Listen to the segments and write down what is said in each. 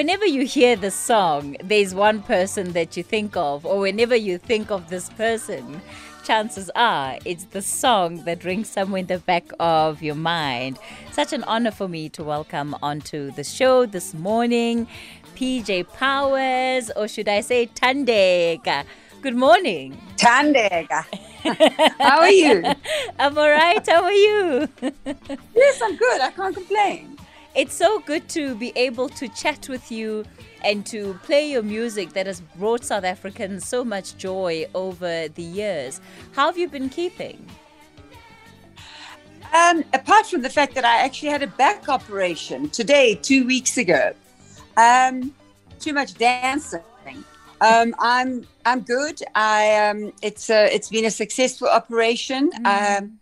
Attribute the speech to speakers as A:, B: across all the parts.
A: I mean, you whenever you hear the song, there's one person that you think of, or whenever you think of this person, chances are it's the song that rings somewhere in the back of your mind. Such an honor for me to welcome onto the show this morning, PJ Powers, or should I say Thandeka. Good morning.
B: Thandeka. How are you?
A: I'm all right. How are you?
B: yes, I'm good. I can't complain.
A: It's so good to be able to chat with you and to play your music that has brought South Africans so much joy over the years. How have you been keeping?
B: Um, apart from the fact that I actually had a back operation today, two weeks ago, um, too much dancing. Um, I'm I'm good. I um, it's a, it's been a successful operation. Mm. Um,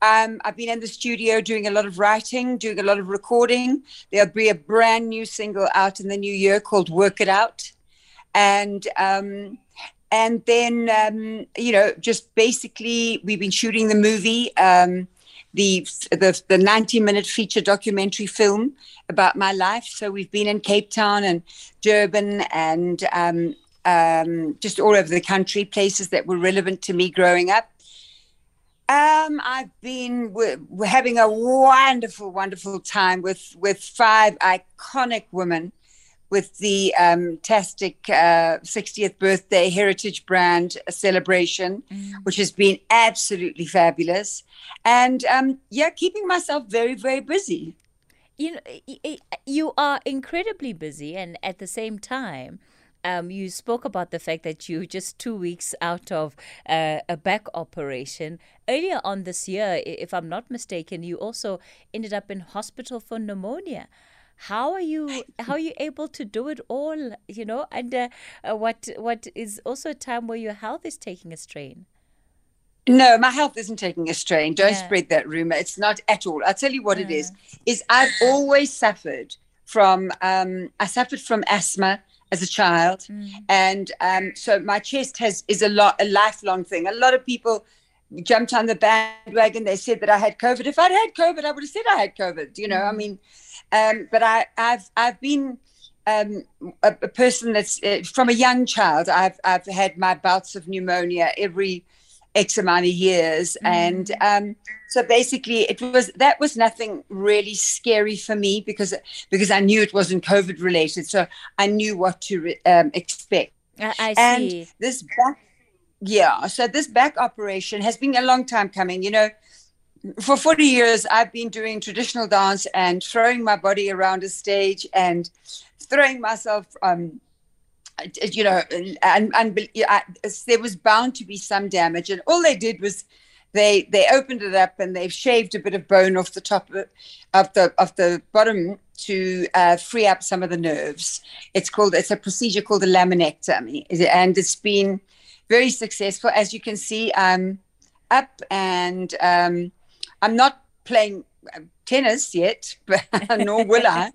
B: um, I've been in the studio doing a lot of writing, doing a lot of recording. There'll be a brand new single out in the new year called "Work It Out," and um, and then um, you know, just basically, we've been shooting the movie, um, the the the ninety minute feature documentary film about my life. So we've been in Cape Town and Durban and um, um, just all over the country, places that were relevant to me growing up. Um, I've been we're having a wonderful, wonderful time with with five iconic women with the um, Tastic uh, 60th birthday heritage brand celebration, mm. which has been absolutely fabulous. And um, yeah, keeping myself very, very busy.
A: You know, you are incredibly busy, and at the same time, um, you spoke about the fact that you just two weeks out of uh, a back operation. Earlier on this year, if I'm not mistaken, you also ended up in hospital for pneumonia. How are you? How are you able to do it all? You know, and uh, uh, what what is also a time where your health is taking a strain.
B: No, my health isn't taking a strain. Don't yeah. spread that rumor. It's not at all. I'll tell you what yeah. it is. Is I've always suffered from um, I suffered from asthma as a child, mm. and um, so my chest has is a lot a lifelong thing. A lot of people jumped on the bandwagon. They said that I had COVID. If I'd had COVID, I would have said I had COVID. You know, mm. I mean, um, but I, I've I've been um, a, a, person that's uh, from a young child. I've I've had my bouts of pneumonia every X amount of years, mm. and um, so basically it was that was nothing really scary for me because because I knew it wasn't COVID related, so I knew what to um, expect.
A: I, I
B: and this back, yeah, so this back operation has been a long time coming. You know, for 40 years I've been doing traditional dance and throwing my body around a stage and throwing myself um, you know, and, and there was bound to be some damage. And all they did was they they opened it up and they've shaved a bit of bone off the top of, of the of the bottom to uh, free up some of the nerves. It's called it's a procedure called a laminectomy, and it's been very successful. As you can see, I'm up and um, I'm not playing tennis yet, but, nor will I.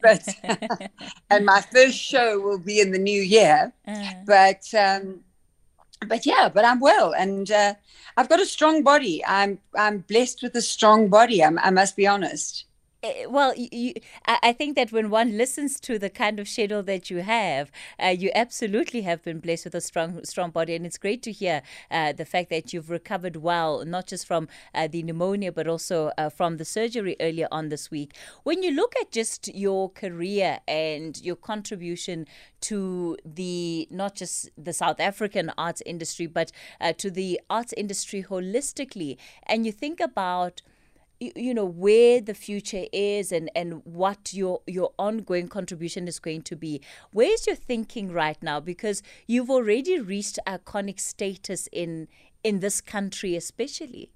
B: But and my first show will be in the new year. Uh-huh. But um, but yeah, but I'm well, and uh, I've got a strong body. I'm I'm blessed with a strong body. I'm, I must be honest.
A: Eh, well, you, I think that when one listens to the kind of schedule that you have, uh, you absolutely have been blessed with a strong, strong body, and it's great to hear uh, the fact that you've recovered well, not just from uh, the pneumonia, but also uh, from the surgery earlier on this week. When you look at just your career and your contribution to the not just the South African arts industry, but uh, to the arts industry holistically, and you think about you know where the future is and and what your your ongoing contribution is going to be where's your thinking right now because you've already reached iconic status in in this country especially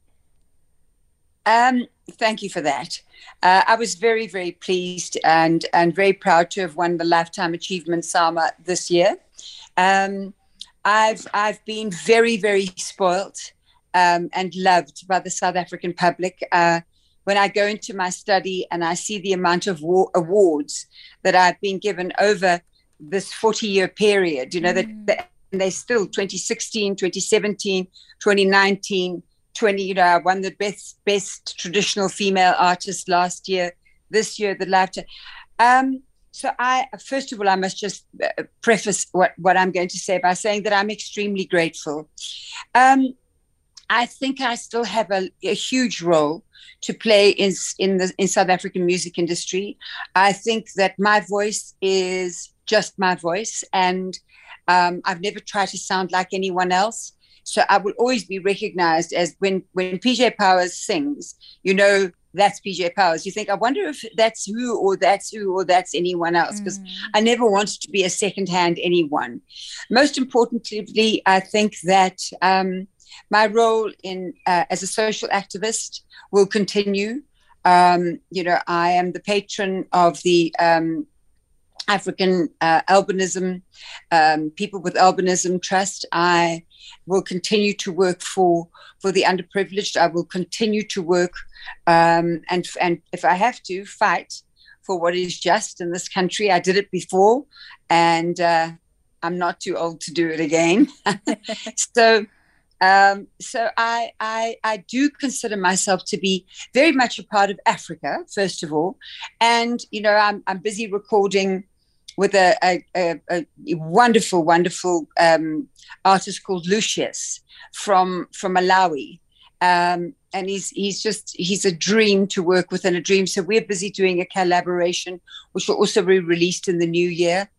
B: um, thank you for that. Uh, I was very, very pleased and and very proud to have won the Lifetime Achievement SAMA this year. Um, I've I've been very, very spoilt um, and loved by the South African public. Uh, when I go into my study and I see the amount of war- awards that I've been given over this 40 year period, you know, mm. that, that they still 2016, 2017, 2019, 20, you know, I won the best best traditional female artist last year. This year, the lifetime. Um, so I, first of all, I must just uh, preface what, what I'm going to say by saying that I'm extremely grateful. Um, I think I still have a, a, huge role to play in in the in South African music industry. I think that my voice is just my voice, and um, I've never tried to sound like anyone else. So I will always be recognized as when when PJ Powers sings, you know that's PJ Powers. You think, I wonder if that's who or that's who or that's anyone else, because mm. I never wanted to be a secondhand anyone. Most importantly, I think that um, my role in uh, as a social activist will continue. Um, you know, I am the patron of the um, African uh, Albinism, um, People with Albinism Trust. I will continue to work for for the underprivileged. I will continue to work um, and and if I have to fight for what is just in this country. I did it before, and uh, I'm not too old to do it again. so. Um, so I, I I do consider myself to be very much a part of Africa, first of all, and you know I'm I'm busy recording with a, a, a, a wonderful, wonderful um, artist called Lucius from from Malawi. Um, and he's he's just he's a dream to work with and a dream. So we're busy doing a collaboration, which will also be released in the new year.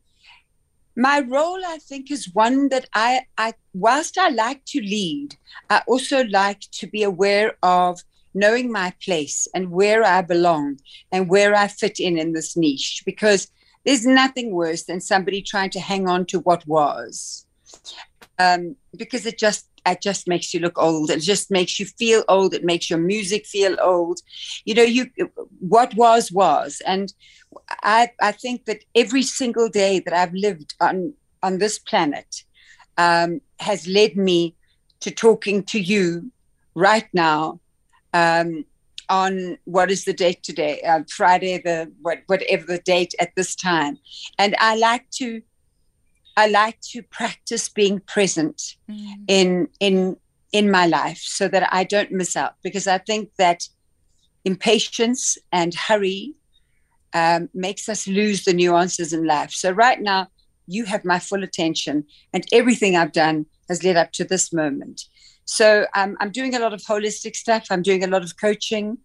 B: My role, I think, is one that I, I whilst I like to lead, I also like to be aware of knowing my place and where I belong and where I fit in in this niche because there's nothing worse than somebody trying to hang on to what was. Um, because it just it just makes you look old. It just makes you feel old. It makes your music feel old. You know you what was was. And i i think that every single day that i've lived on on this planet um, has led me to talking to you right now um, on what is the date today, uh, Friday, the what, whatever the date at this time, and I like to, I like to practice being present mm. in in in my life so that I don't miss out because I think that impatience and hurry um, makes us lose the nuances in life. So right now, you have my full attention, and everything I've done has led up to this moment. So um, I'm doing a lot of holistic stuff. I'm doing a lot of coaching,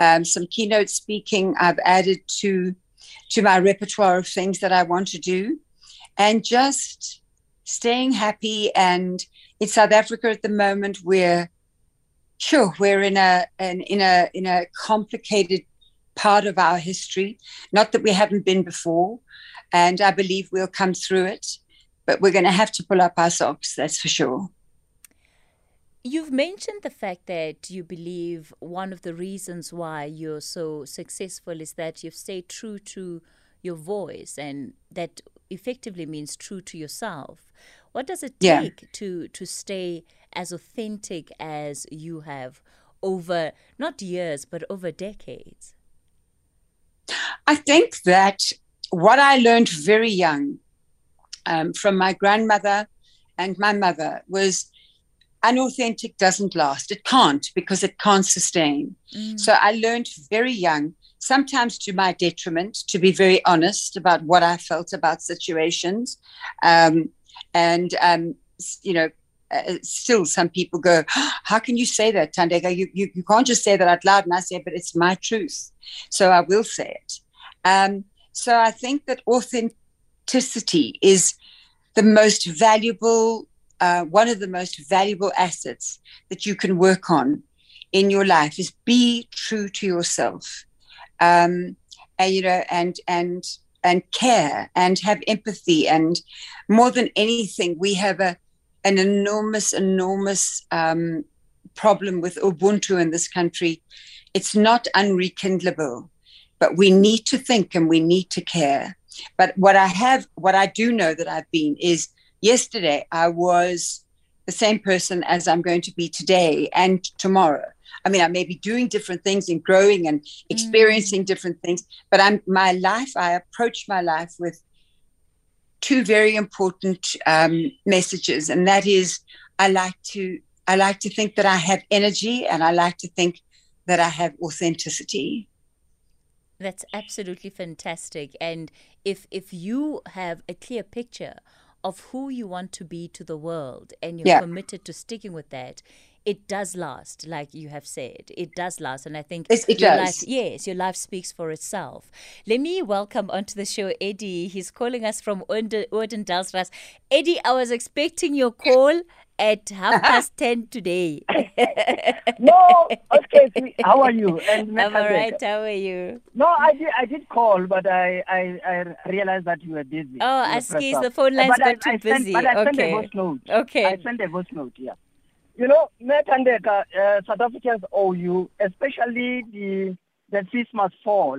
B: um, some keynote speaking. I've added to to my repertoire of things that I want to do, and just staying happy. And in South Africa at the moment, we're sure we're in a an, in a in a complicated part of our history. Not that we haven't been before, and I believe we'll come through it. But we're going to have to pull up our socks. That's for sure.
A: You've mentioned the fact that you believe one of the reasons why you're so successful is that you've stayed true to your voice, and that effectively means true to yourself. What does it take yeah. to to stay as authentic as you have over not years but over decades?
B: I think that what I learned very young um, from my grandmother and my mother was unauthentic doesn't last. It can't because it can't sustain. Mm. So I learned very young, sometimes to my detriment, to be very honest about what I felt about situations. Um, and, um, you know, uh, still some people go, How can you say that, Thandeka? You, you, you can't just say that out loud. And I say, But it's my truth. So I will say it. Um, so I think that authenticity is the most valuable uh, one of the most valuable assets that you can work on in your life is be true to yourself um, and you know and and and care and have empathy. And more than anything we have a an enormous enormous um, problem with ubuntu in this country. It's not unrekindlable but we need to think and we need to care. But what i have what i do know that i've been is yesterday I was the same person as I'm going to be today and tomorrow. I mean, I may be doing different things and growing and experiencing mm. different things, but I'm my life. I approach my life with two very important um, messages, and that is, I like to I like to think that I have energy, and I like to think that I have authenticity.
A: That's absolutely fantastic. And if if you have a clear picture of who you want to be to the world and you're
B: Yeah.
A: committed to sticking with that, it does last, like you have said. It does last. And I think
B: It- it
A: your
B: does.
A: life yes, your life speaks for itself. Let me welcome onto the show Eddie. He's calling us from Odendaalsrus. Eddie, I was expecting your call at half past ten today.
C: No, okay. How are you? And
A: I'm all
C: Mr.
A: How are you?
C: No, I did. I did call, but I I, I realized that you were busy.
A: Oh,
C: You were
A: the phone lines
C: But I-
A: got too
C: I sent-
A: busy.
C: But I sent
A: Okay.
C: a voice note.
A: Okay.
C: I sent a voice note. Yeah. You know, Metandeka, uh, South Africans owe you, especially the the fees must fall.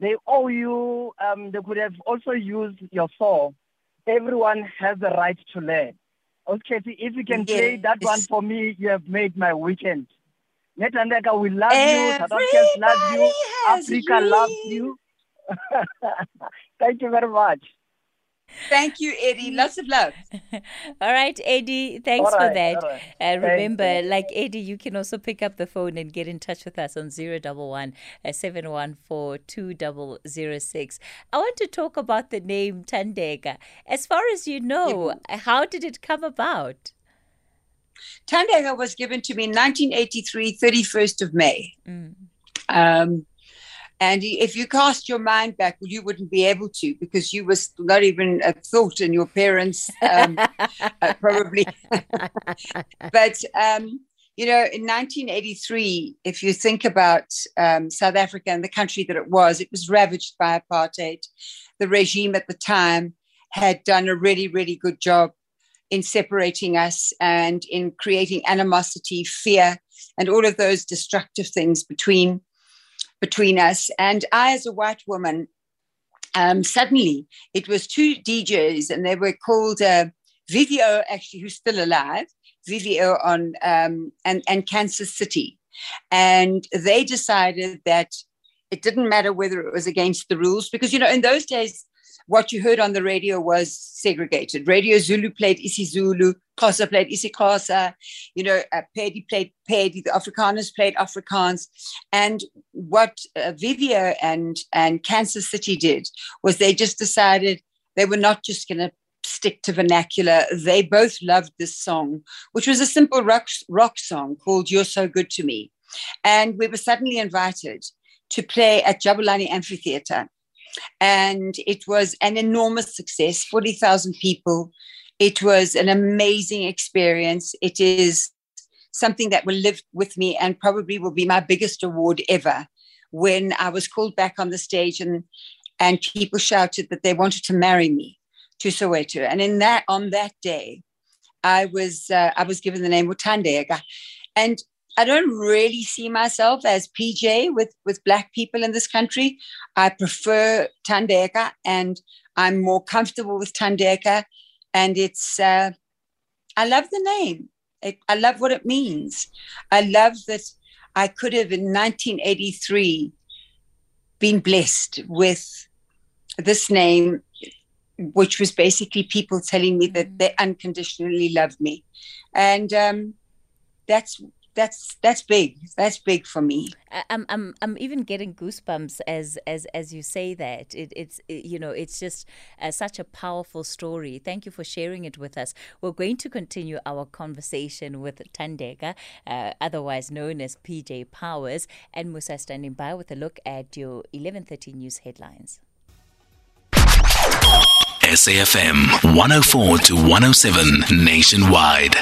C: They owe you. Um, they could have also used your song. Everyone has the right to learn. Okay, see, if you can play that one for me, you have made my weekend. Netandeka, we love you. South Africans love you.
B: Everybody
C: Africa loves you. Thank you very much.
B: Thank you, Eddie. Lots of love.
A: All right, Eddie, thanks
C: All
A: for
C: right,
A: that.
C: all right.
A: Uh, remember,
C: you.
A: like Eddie, you can also pick up the phone and get in touch with us on 011 uh, 714 2006. I want to talk about the name Thandeka. As far as you know, how did it come about?
B: Thandeka was given to me in 1983, 31st of May.
A: Mm.
B: Um, and if you cast your mind back, well, you wouldn't be able to because you was not even a thought in your parents, um, uh, probably. but, um, you know, in 1983, if you think about um, South Africa and the country that it was, it was ravaged by apartheid. The regime at the time had done a really, really good job in separating us and in creating animosity, fear, and all of those destructive things between between us. And I, as a white woman, um, suddenly it was two DJs, and they were called uh, Vivio, actually, who's still alive, Vivio on um, and and Kansas City, and they decided that it didn't matter whether it was against the rules because you know in those days what you heard on the radio was segregated. Radio Zulu played isiZulu, Xhosa played isiXhosa, you know, uh, Pedi played Pedi, the Afrikaners played Afrikaans. And what uh, and, and Kansas City did was they just decided they were not just going to stick to vernacular. They both loved this song, which was a simple rock, rock song called You're So Good to Me. And we were suddenly invited to play at Jabulani Amphitheater and it was an enormous success 40,000 people. It was an amazing experience. It is something that will live with me and probably will be my biggest award ever. When I was called back on the stage and and people shouted that they wanted to marry me to Soweto, and in that on that day, I was uh, I was given the name Utandega, and I don't really see myself as PJ with, with Black people in this country. I prefer Thandeka and I'm more comfortable with Thandeka. And it's, uh, I love the name. It, I love what it means. I love that I could have in 1983 been blessed with this name, which was basically people telling me that they unconditionally loved me. And um, that's that's that's big. That's big for me.
A: I- I'm I'm I'm even getting goosebumps as as as you say that. It, it's it, you know it's just uh, such a powerful story. Thank you for sharing it with us. We're going to continue our conversation with Thandeka, uh, otherwise known as PJ Powers, and Musa standing by with a look at your 11:30 news headlines.
D: SAFM 104 to 107 nationwide.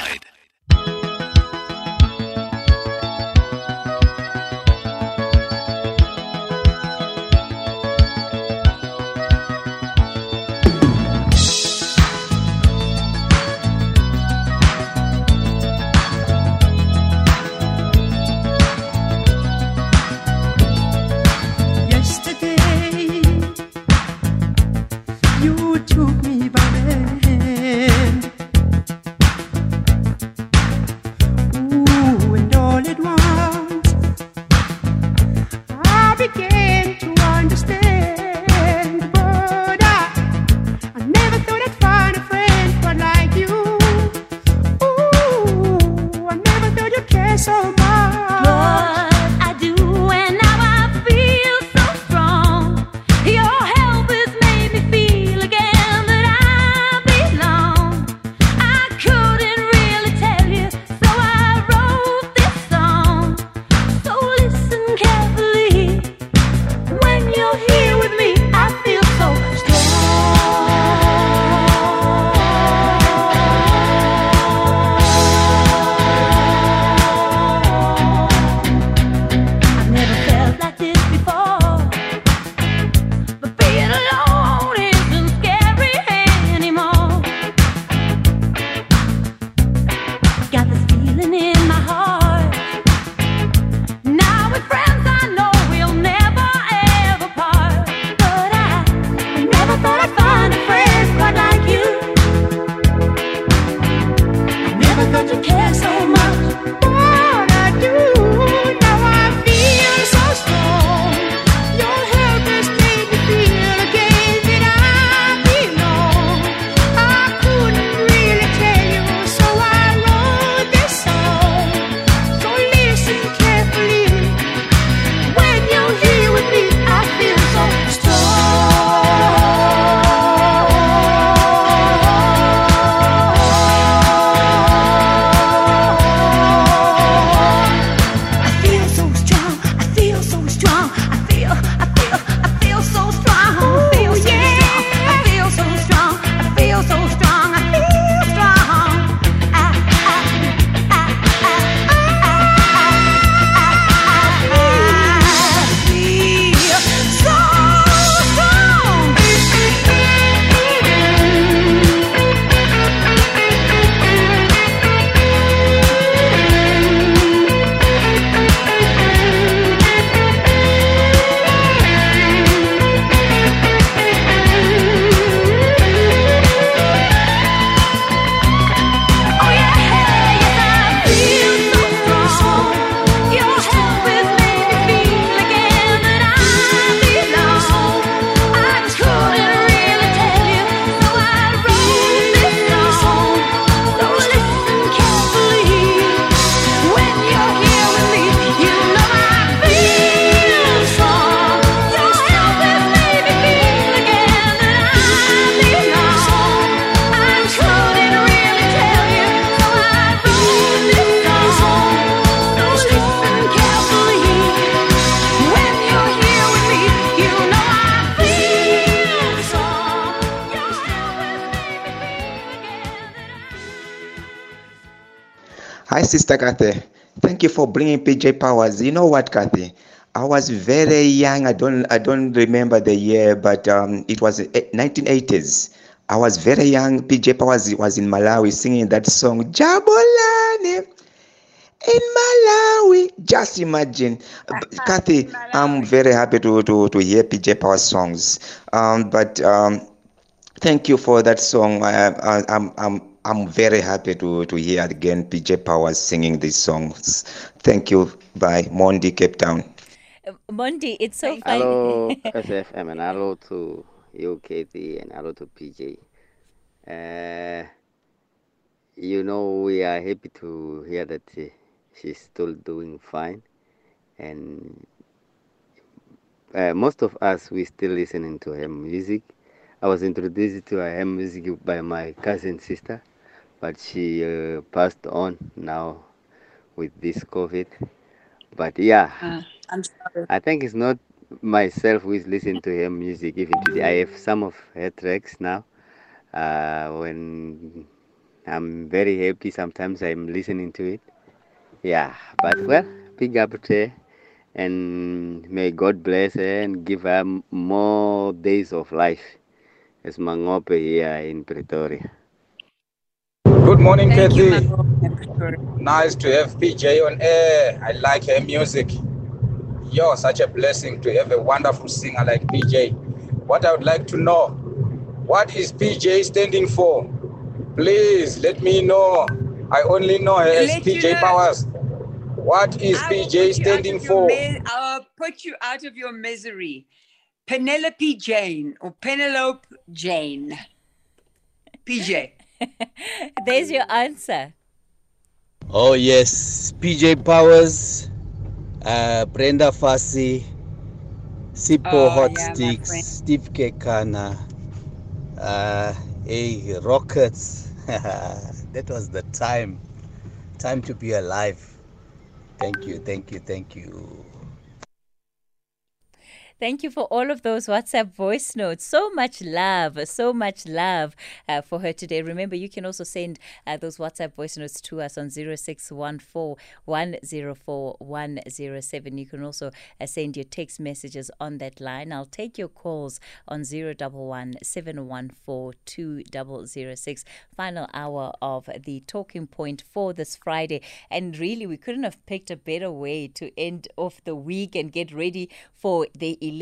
E: Sister Kathy. Thank you for bringing PJ Powers. You know what, Kathy? I was very young. I don't I don't remember the year, but um, it was 1980s. I was very young. PJ Powers was in Malawi singing that song Jabulani in Malawi. Just imagine, Kathy. I'm very happy to to, to hear PJ Powers songs. Um, but um, thank you for that song. I, I, I'm I'm I'm very happy to, to hear again PJ Powers singing these songs. Thank you. Bye. Mondi, Cape Town.
A: Mondi, it's so funny.
F: Hello, SFM, and hello to you, Kathy, and hello to PJ. Uh, you know, we are happy to hear that uh, she's still doing fine. And uh, most of us, we still listening to her music. I was introduced to her music by my cousin sister but she uh, passed on now with this COVID. But yeah, uh, I'm sorry. I think it's not myself who is listening to her music. Even today, I have some of her tracks now. Uh, when I'm very happy, sometimes I'm listening to it. Yeah, but well, big up to her, and may God bless her and give her more days of life. As Mangope here in Pretoria.
G: Good morning, Thank Kathy. You, nice to have PJ on air. I like her music. You're such a blessing to have a wonderful singer like PJ. What I would like to know, what is PJ standing for? Please let me know. I only know her as PJ you know. Powers. What is PJ standing for?
B: I'll put you out of your misery. Penelope Jane or Penelope Jane. PJ.
A: There's your answer.
H: Oh, yes. PJ Powers, uh, Brenda Fassie, Sipho oh, Hot yeah, Sticks, Steve Kekana, uh, hey, Rockets. that was the time. Time to be alive. Thank you, thank you, thank you.
A: Thank you for all of those WhatsApp voice notes. So much love, so much love uh, for her today. Remember, you can also send uh, those WhatsApp voice notes to us on 0614 104 107. You can also uh, send your text messages on that line. I'll take your calls on 011 714 2006. Final hour of the talking point for this Friday. And really, we couldn't have picked a better way to end off the week and get ready for the election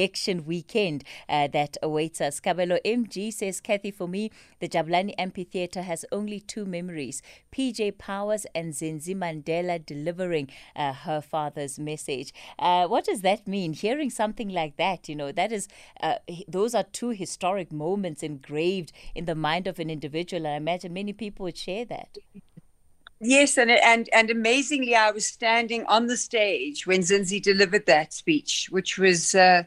A: weekend uh, that awaits us. Kabelo MG says, Kathy, for me, the Jabulani Amphitheatre has only two memories PJ Powers and Zinzi Mandela delivering uh, her father's message. Uh, what does that mean? Hearing something like that, you know, that is, uh, those are two historic moments engraved in the mind of an individual. I imagine many people would share that.
B: Yes, and and and amazingly, I was standing on the stage when Zinzi delivered that speech, which was uh,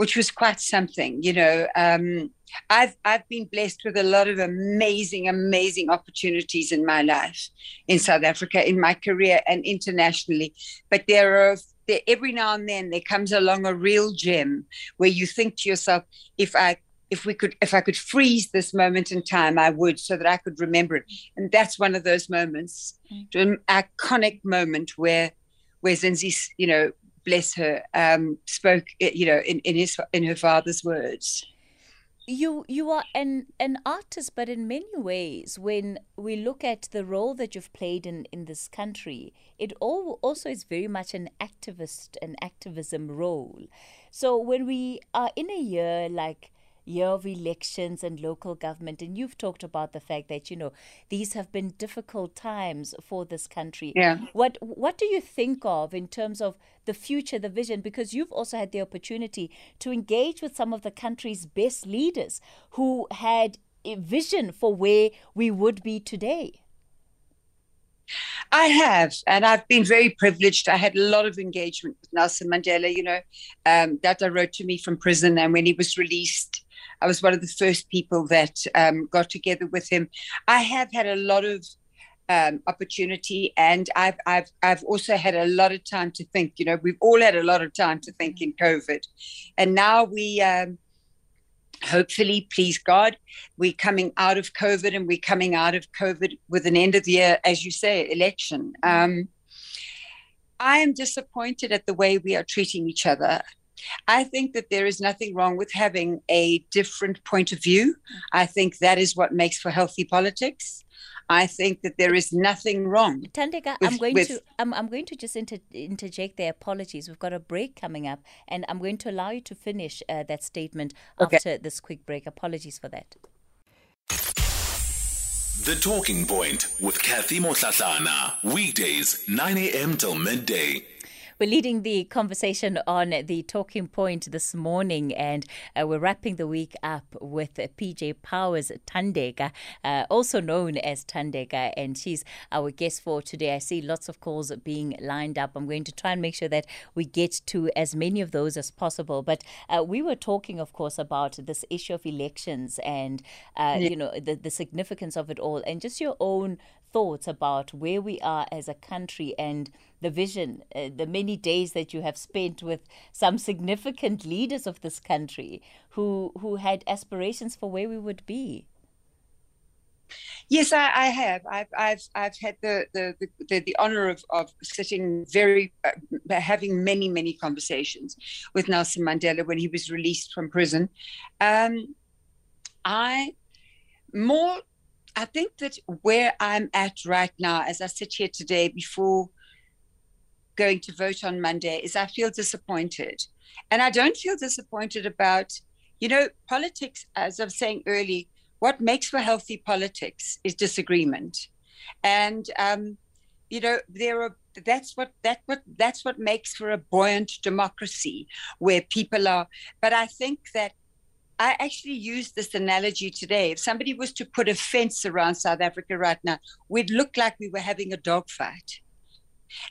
B: which was quite something. You know, um, I've I've been blessed with a lot of amazing, amazing opportunities in my life in South Africa, in my career, and internationally. But there are there, every now and then there comes along a real gem where you think to yourself, if I if we could if I could freeze this moment in time, I would so that I could remember it. And that's one of those moments, an iconic moment where where Zinzi, you know, bless her, um, spoke, you know, in, in his in her father's words.
A: You you are an an artist but in many ways when we look at the role that you've played in in this country it all also is very much an activist an activism role. So when we are in a year like year of elections and local government. And you've talked about the fact that, you know, these have been difficult times for this country.
B: Yeah.
A: What what do you think of in terms of the future, the vision? Because you've also had the opportunity to engage with some of the country's best leaders who had a vision for where we would be today.
B: I have, and I've been very privileged. I had a lot of engagement with Nelson Mandela. You know, um, that I wrote to me from prison, and when he was released, I was one of the first people that um, got together with him. I have had a lot of um, opportunity, and I've I've I've also had a lot of time to think. You know, we've all had a lot of time to think in COVID, and now we. Um, hopefully, please God, we're coming out of COVID and we're coming out of COVID with an end of the year, as you say, election. Um, I am disappointed at the way we are treating each other. I think that there is nothing wrong with having a different point of view. I think that is what makes for healthy politics. I think that there is nothing wrong.
A: Thandeka, with, I'm going with, to I'm, I'm going to just inter- interject their apologies. We've got a break coming up, and I'm going to allow you to finish uh, that statement okay. after this quick break. Apologies for that.
D: The Talking Point with Kathy Mohlahlana. Weekdays, 9 a.m. till midday.
A: We're leading the conversation on the talking point this morning, and uh, we're wrapping the week up with PJ Powers Thandeka, uh, also known as Thandeka, and she's our guest for today. I see lots of calls being lined up. I'm going to try and make sure that we get to as many of those as possible. But uh, we were talking, of course, about this issue of elections and uh, yeah. you know the, the significance of it all, and just your own thoughts about where we are as a country and the vision, uh, the many days that you have spent with some significant leaders of this country who who had aspirations for where we would be.
B: Yes, I, I have. I've, I've, I've had the, the, the, the honor of, of sitting very, uh, having many, many conversations with Nelson Mandela when he was released from prison. Um, I more I think that where I'm at right now, as I sit here today before going to vote on Monday, is I feel disappointed. And I don't feel disappointed about, you know, politics, as I was saying early, what makes for healthy politics is disagreement. And, um, you know, there are that's what that what that's what makes for a buoyant democracy where people are but i think that I actually used this analogy today. If somebody was to put a fence around South Africa right now, we'd look like we were having a dogfight.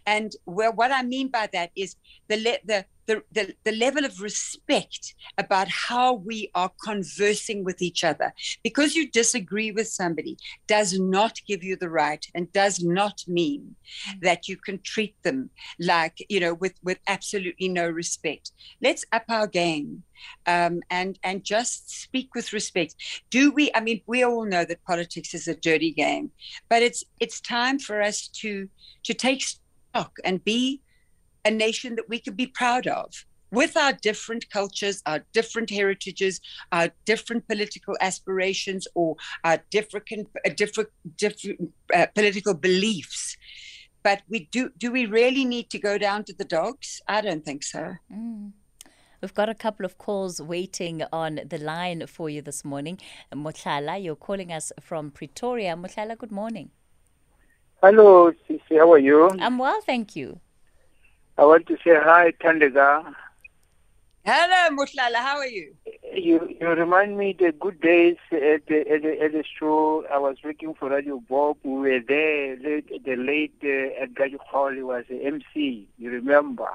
B: And well, what I mean by that is the, the the, the, the level of respect about how we are conversing with each other. Because you disagree with somebody does not give you the right and does not mean that you can treat them like, you know, with, with absolutely no respect. Let's up our game. Um, and and just speak with respect. Do we? I mean, we all know that politics is a dirty game, but it's it's time for us to to take stock and be a nation that we could be proud of with our different cultures, our different heritages, our different political aspirations, or our different uh, different different uh, political beliefs. But we do do we really need to go down to the dogs? I don't think so.
A: Mm. We've got a couple of calls waiting on the line for you this morning. Motlala, you're calling us from Pretoria. Motlala, good morning.
I: Hello, Sisi. How are you?
A: I'm well, thank you.
I: I want to say hi, Thandeka.
B: Hello, Mutlala. How are you?
I: You you remind me the good days at the, at the, at the show. I was working for Radio Bop. We were there. The, the late uh, Edgar Hall was the MC. You remember?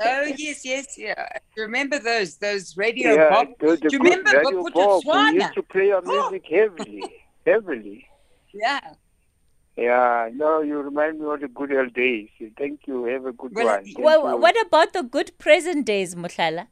B: oh yes, yes, yeah. You remember those those Radio yeah, Bob? The, the Do you remember
I: Radio Bop? We used to play our oh. music oh. heavily, heavily.
B: Yeah.
I: Yeah, no, you remind me of the good old days. Thank you. Have a good
A: well,
I: one.
A: Well, what about the good present days, Mutlala?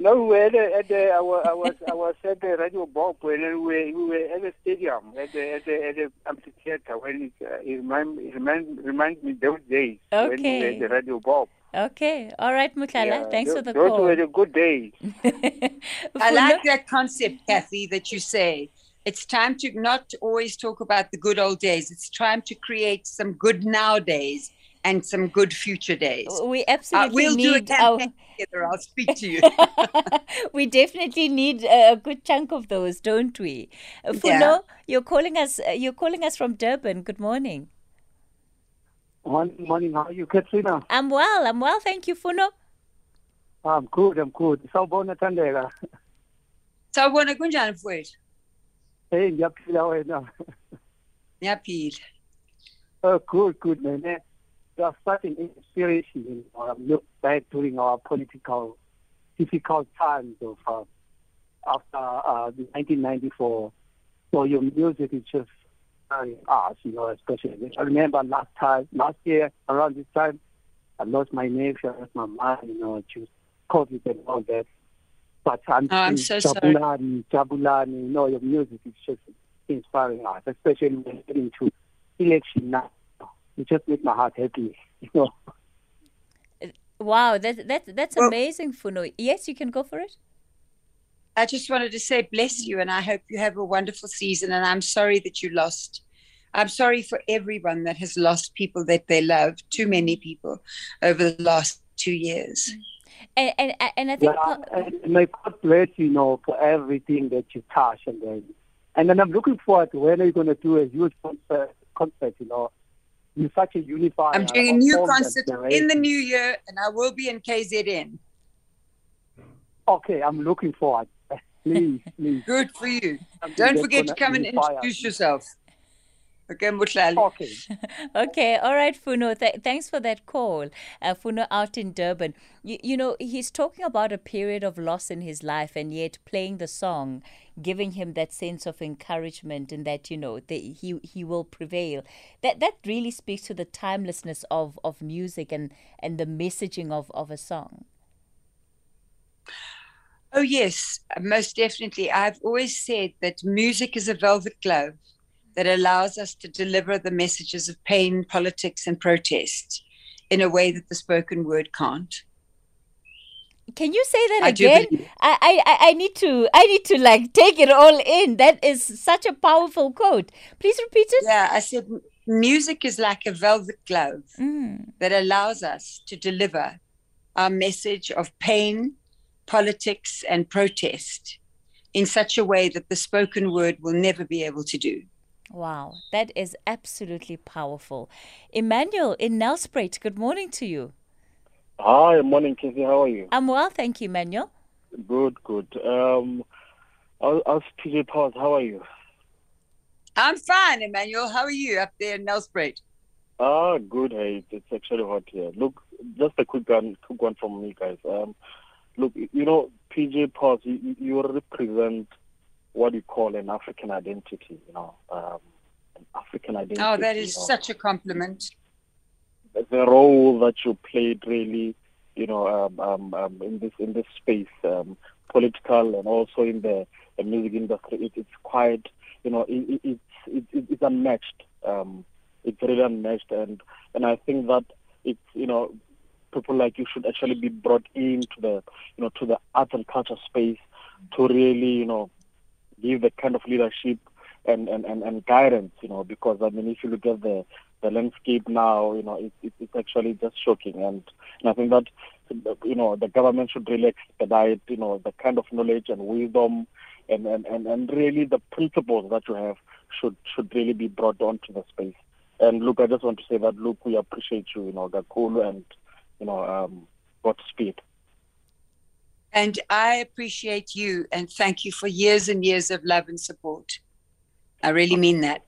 I: No, we were at, the, at the, I, was, I was I was at the Radio Bop when we were, we were at the stadium at the at the, at the amphitheater when it, uh, it remind it remind reminds me those days
A: okay.
I: when we were at the Radio Bop.
A: Okay, all right, Mutlala.
I: Yeah,
A: Thanks
I: those,
A: for the
I: those
A: call.
I: were the good days.
B: I like that concept, Kathy, that you say. It's time to not always talk about the good old days. It's time to create some good nowadays and some good future days.
A: We absolutely
B: uh, we'll
A: need
B: do a campaign
A: our...
B: together. I'll speak to you.
A: we definitely need a good chunk of those, don't we? Uh, Funo,
B: Yeah.
A: you're calling us. Uh, you're calling us from Durban. Good morning.
J: Morning, morning. How are you, Katrina?
A: I'm well. I'm well. Thank you, Funo.
J: I'm good. I'm good. Sawubona Thandeka.
B: Sawubona kunjani mfowethu?
J: Hey, ngiyaphila wena.
B: Ngiyaphila.
J: Oh, good, good, man. Eh, You are such an inspiration. You know, look back during our political difficult times of uh, after uh, the 1994. So your music is just very us, you know, especially. I remember last time, last year around this time, I lost my nephew, I lost my mom, you know, to COVID and all that. But I'm,
B: Oh, I'm so sorry.
J: Jabulani, Jabulani, you know, your music is just inspiring us, especially when we're getting to election now. It just makes my heart happy, you know.
A: Wow, that that that's amazing, Funo. Yes, you can go for it.
B: I just wanted to say bless you and I hope you have a wonderful season and I'm sorry that you lost. I'm sorry for everyone that has lost people that they love, too many people over the last two years.
A: And and and I think
J: Yeah, and may God bless you, you know, for everything that you touch, and then, and then I'm looking forward to when are you going to do a huge concert, concert, you know, you're such a unifier.
B: I'm doing a new
J: all
B: concert in the new year and I will be in KZN.
J: Okay, I'm looking forward. Please, please.
B: Good for you.
J: Something
B: Don't forget to come and
J: inspire
B: introduce
J: me.
B: yourself. Okay, Mutlali.
J: Okay.
A: okay, all right, Funo. Th- thanks for that call, uh, Funo out in Durban. You, you know, he's talking about a period of loss in his life, and yet playing the song, giving him that sense of encouragement, and that you know that he he will prevail. That that really speaks to the timelessness of of music and and the messaging of of a song.
B: Oh, yes, most definitely. I've always said that music is a velvet glove that allows us to deliver the messages of pain, politics, and protest in a way that the spoken word can't.
A: Can you say that
B: I
A: again? I, I I- need to I need to like take it all in. That is such a powerful quote. Please repeat it.
B: Yeah, I said music is like a velvet glove
A: Mm.
B: that allows us to deliver our message of pain, politics, and protest in such a way that the spoken word will never be able to do.
A: Wow, that is absolutely powerful. Emmanuel in Nelspruit, good morning to you.
K: Hi, morning, Casey. How are you?
A: I'm well, thank you, Emmanuel.
K: Good, good. Um, I was PJ Powers. How are you?
B: I'm fine, Emmanuel. How are you up there in Nelspruit?
K: Ah, good. Hey, it's actually hot here. Look, just a quick one, quick one from me, guys. Um, look, you know, PJ Powers, you, you represent what you call an African identity. You know, um, an African identity.
B: Oh, that is
K: you know.
B: such a compliment.
K: the role that you played really, you know, um, um, um, in this in this space, um, political and also in the, the music industry, it, it's quite, you know, it, it, it's unmatched. Um, it's really unmatched, and and I think that it's you know, people like you should actually be brought into the you know to the art and culture space to really you know give the kind of leadership and, and, and, and guidance, you know, because I mean, if you look at the, the landscape now, you know, it, it, it's actually just shocking. And, and I think that, you know, the government should really expedite, you know, the kind of knowledge and wisdom and, and, and, and really the principles that you have should, should really be brought onto the space. And look, I just want to say that, look, we appreciate you, you know, Gakulu and, you know, um, Godspeed.
B: And I appreciate you and thank you for years and years of love and support. I really mean that.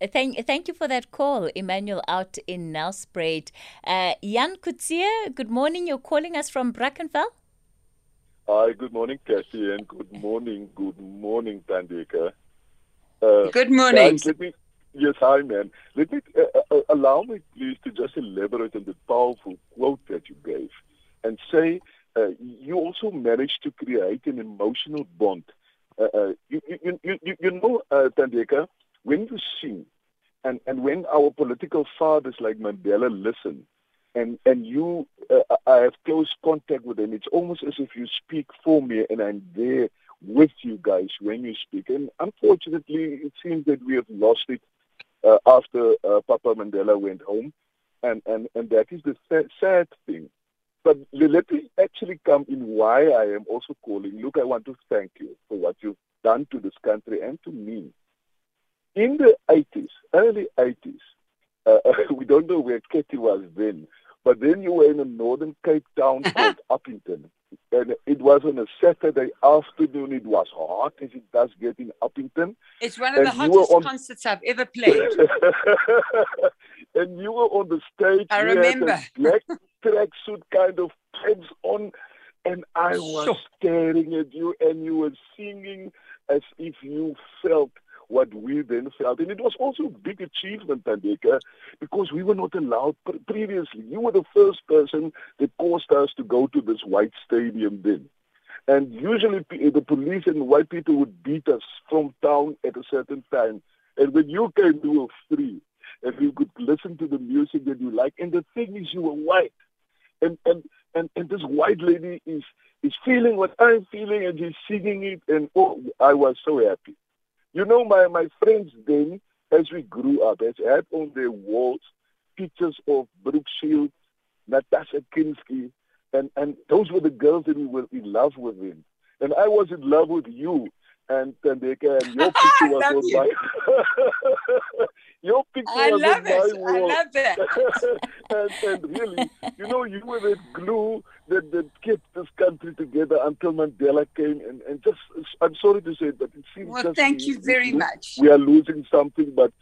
A: Uh, Thank, thank you for that call, Emmanuel, out in Nelspruit. Uh, Jan Kutsia, good morning. You're calling us from Brackenfell.
L: Hi, good morning, Cassie, and good morning, good morning, Thandeka.
B: Uh, Good morning.
L: Guys, let me, yes, hi, man. Let me uh, uh, allow me, please, to just elaborate on the powerful quote that you gave and say uh, you also managed to create an emotional bond. Uh, uh, you, you, you, you, know, uh, Thandeka, when you sing and, and when our political fathers like Mandela listen, and and you, uh, I have close contact with them. It's almost as if you speak for me, and I'm there with you guys when you speak. And unfortunately, it seems that we have lost it uh, after uh, Papa Mandela went home, and and and that is the sad thing. But let me actually come in why I am also calling. Look, I want to thank you for what you've done to this country and to me. In the 80s, early 80s, uh, we don't know where Katie was then, but then you were in a northern Cape town called Upington. And it was on a Saturday afternoon. It was hot as it does get in Upington.
B: It's one of and the hottest on... concerts I've ever played.
L: and you were on the stage.
B: I remember.
L: black tracksuit kind of pants on. And I was sure. staring at you, and you were singing as if you felt what we then felt. And it was also a big achievement, Thandeka, because we were not allowed pre- previously. You were the first person that caused us to go to this white stadium then. And usually the police and white people would beat us from town at a certain time. And when you came, we were free. And you could listen to the music that you like. And the thing is, you were white. And, and, and, and this white lady is, is feeling what I'm feeling and she's singing it. And oh, I was so happy. You know, my, my friends then, as we grew up, as had on their walls pictures of Brooke Shields, Natasha Kinski, and, and those were the girls that we were in love with. Him. And I was in love with you and and your picture was on
B: you.
L: my your picture
B: I
L: was
B: love
L: on
B: it.
L: my
B: I love it.
L: and, and really, you know, you were that glue that, that kept this country together until Mandela came. And, and just, I'm sorry to say it, but it seems
B: Well,
L: just
B: thank
L: we-
B: you very
L: we-
B: much.
L: We are losing something, but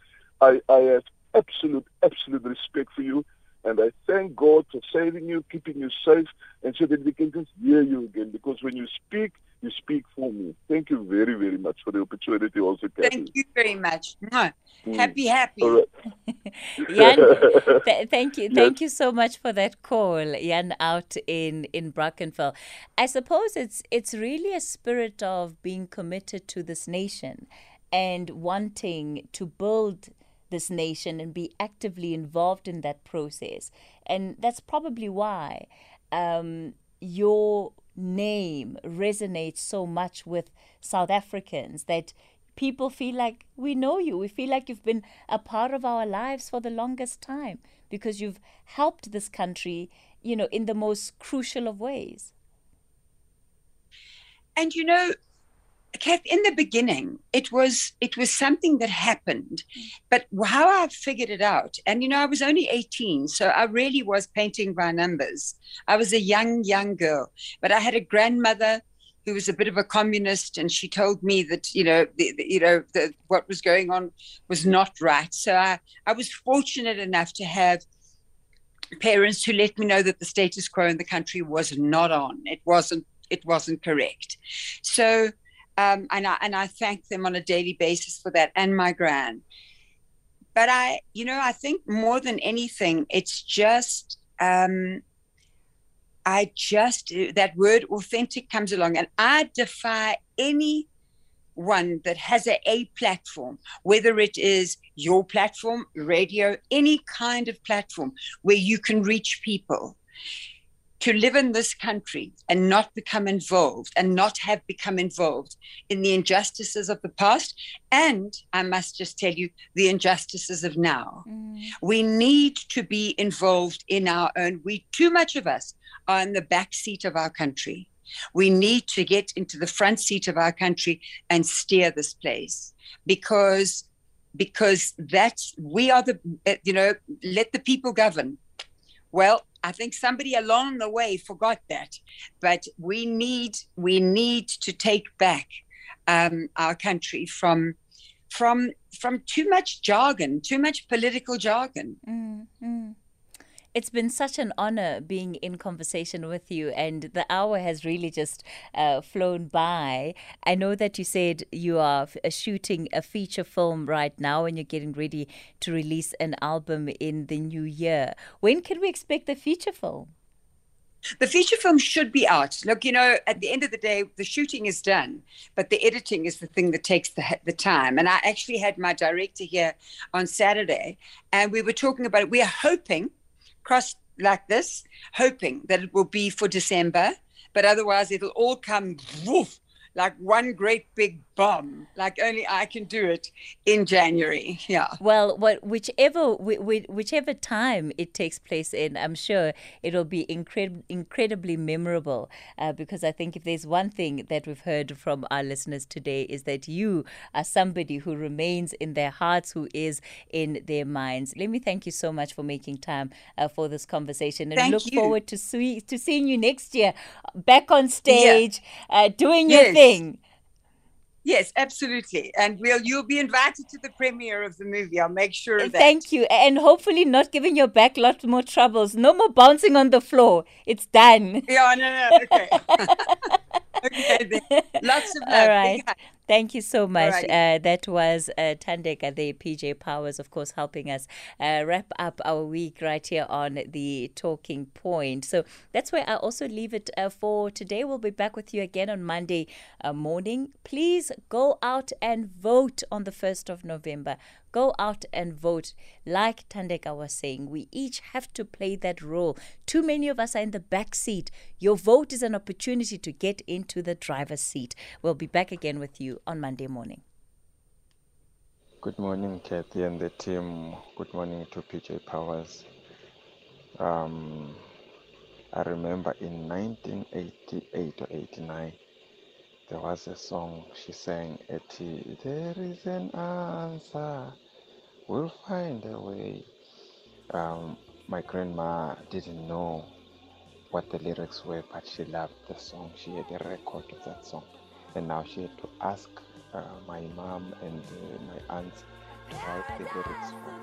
L: I, I have absolute, absolute respect for you. And I thank God for saving you, keeping you safe, and so that we can just hear you again. Because when you speak, you speak for me. Thank you very, very much for the opportunity, also, Kathy.
B: Thank you very much. Mwah.
L: Mm.
B: Happy, happy.
L: Right.
A: Jan, th- thank you,
L: Yes.
A: thank you so much for that call, Jan, out in in Brackenfell. I suppose it's it's really a spirit of being committed to this nation and wanting to build this nation and be actively involved in that process, and that's probably why um, your name resonates so much with South Africans that people feel like we know you. We feel like you've been a part of our lives for the longest time because you've helped this country, you know, in the most crucial of ways.
B: And you know, Kath, in the beginning, it was it was something that happened, but how I figured it out, and you know, I was only 18, so I really was painting by numbers. I was a young, young girl, but I had a grandmother who was a bit of a communist, and she told me that you know, the, the, you know, the, what was going on was not right. So I, I was fortunate enough to have parents who let me know that the status quo in the country was not on. It wasn't. It wasn't correct. So, um, and I and I thank them on a daily basis for that, and my gran. But I, you know, I think more than anything, it's just. Um, I just that word authentic comes along, and I defy any one that has a, a platform, whether it is your platform, radio, any kind of platform where you can reach people to live in this country and not become involved and not have become involved in the injustices of the past and I must just tell you the injustices of now. We need to be involved in our own we too much of us are in the back seat of our country. We need to get into the front seat of our country and steer this place because because that's we are the uh, you know let the people govern well i think somebody along the way forgot that but we need we need to take back um, our country from from from too much jargon too much political jargon
A: Mm, mm. It's been such an honor being in conversation with you, and the hour has really just uh, flown by. I know that you said you are f- uh, shooting a feature film right now and you're getting ready to release an album in the new year. When can we expect the feature film?
B: The feature film should be out. Look, you know, at the end of the day, the shooting is done, but the editing is the thing that takes the, the time. And I actually had my director here on Saturday, and we were talking about it. We are hoping crossed like this, hoping that it will be for December, but otherwise it'll all come woof, like one great big bomb. Like only I can do it in January. Yeah.
A: Well, what whichever whi- whi- whichever time it takes place in, I'm sure it'll be incred- incredibly memorable. Uh, because I think if there's one thing that we've heard from our listeners today is that you are somebody who remains in their hearts, who is in their minds. Let me thank you so much for making time uh, for this conversation, and
B: Thank
A: look
B: you.
A: forward to see- to seeing you next year, back on stage, uh, doing your
B: Yes. Yes, absolutely. And we'll you'll be invited to the premiere of the movie. I'll make sure of that.
A: Thank you. And hopefully not giving your back lot more troubles. No more bouncing on the floor. It's done.
B: Yeah, no, no, okay. okay, then. Lots of love.
A: All right. Thank you so much. Uh, that was uh, Thandeka, the PJ Powers, of course, helping us uh, wrap up our week right here on the Talking Point. So that's where I also leave it uh, for today. We'll be back with you again on Monday uh, morning. Please go out and vote on the 1st of November. Go out and vote. Like Thandeka was saying, we each have to play that role. Too many of us are in the back seat. Your vote is an opportunity to get into the driver's seat. We'll be back again with you on Monday morning.
M: Good morning, Kathy and the team. Good morning to PJ Powers. Um, I remember in 1988 or 89, there was a song she sang, Eti, There is an answer, we'll find a way. Um, my grandma didn't know what the lyrics were, but she loved the song. She had a record of that song. And now she had to ask uh, my mom and uh, my aunts to write the lyrics for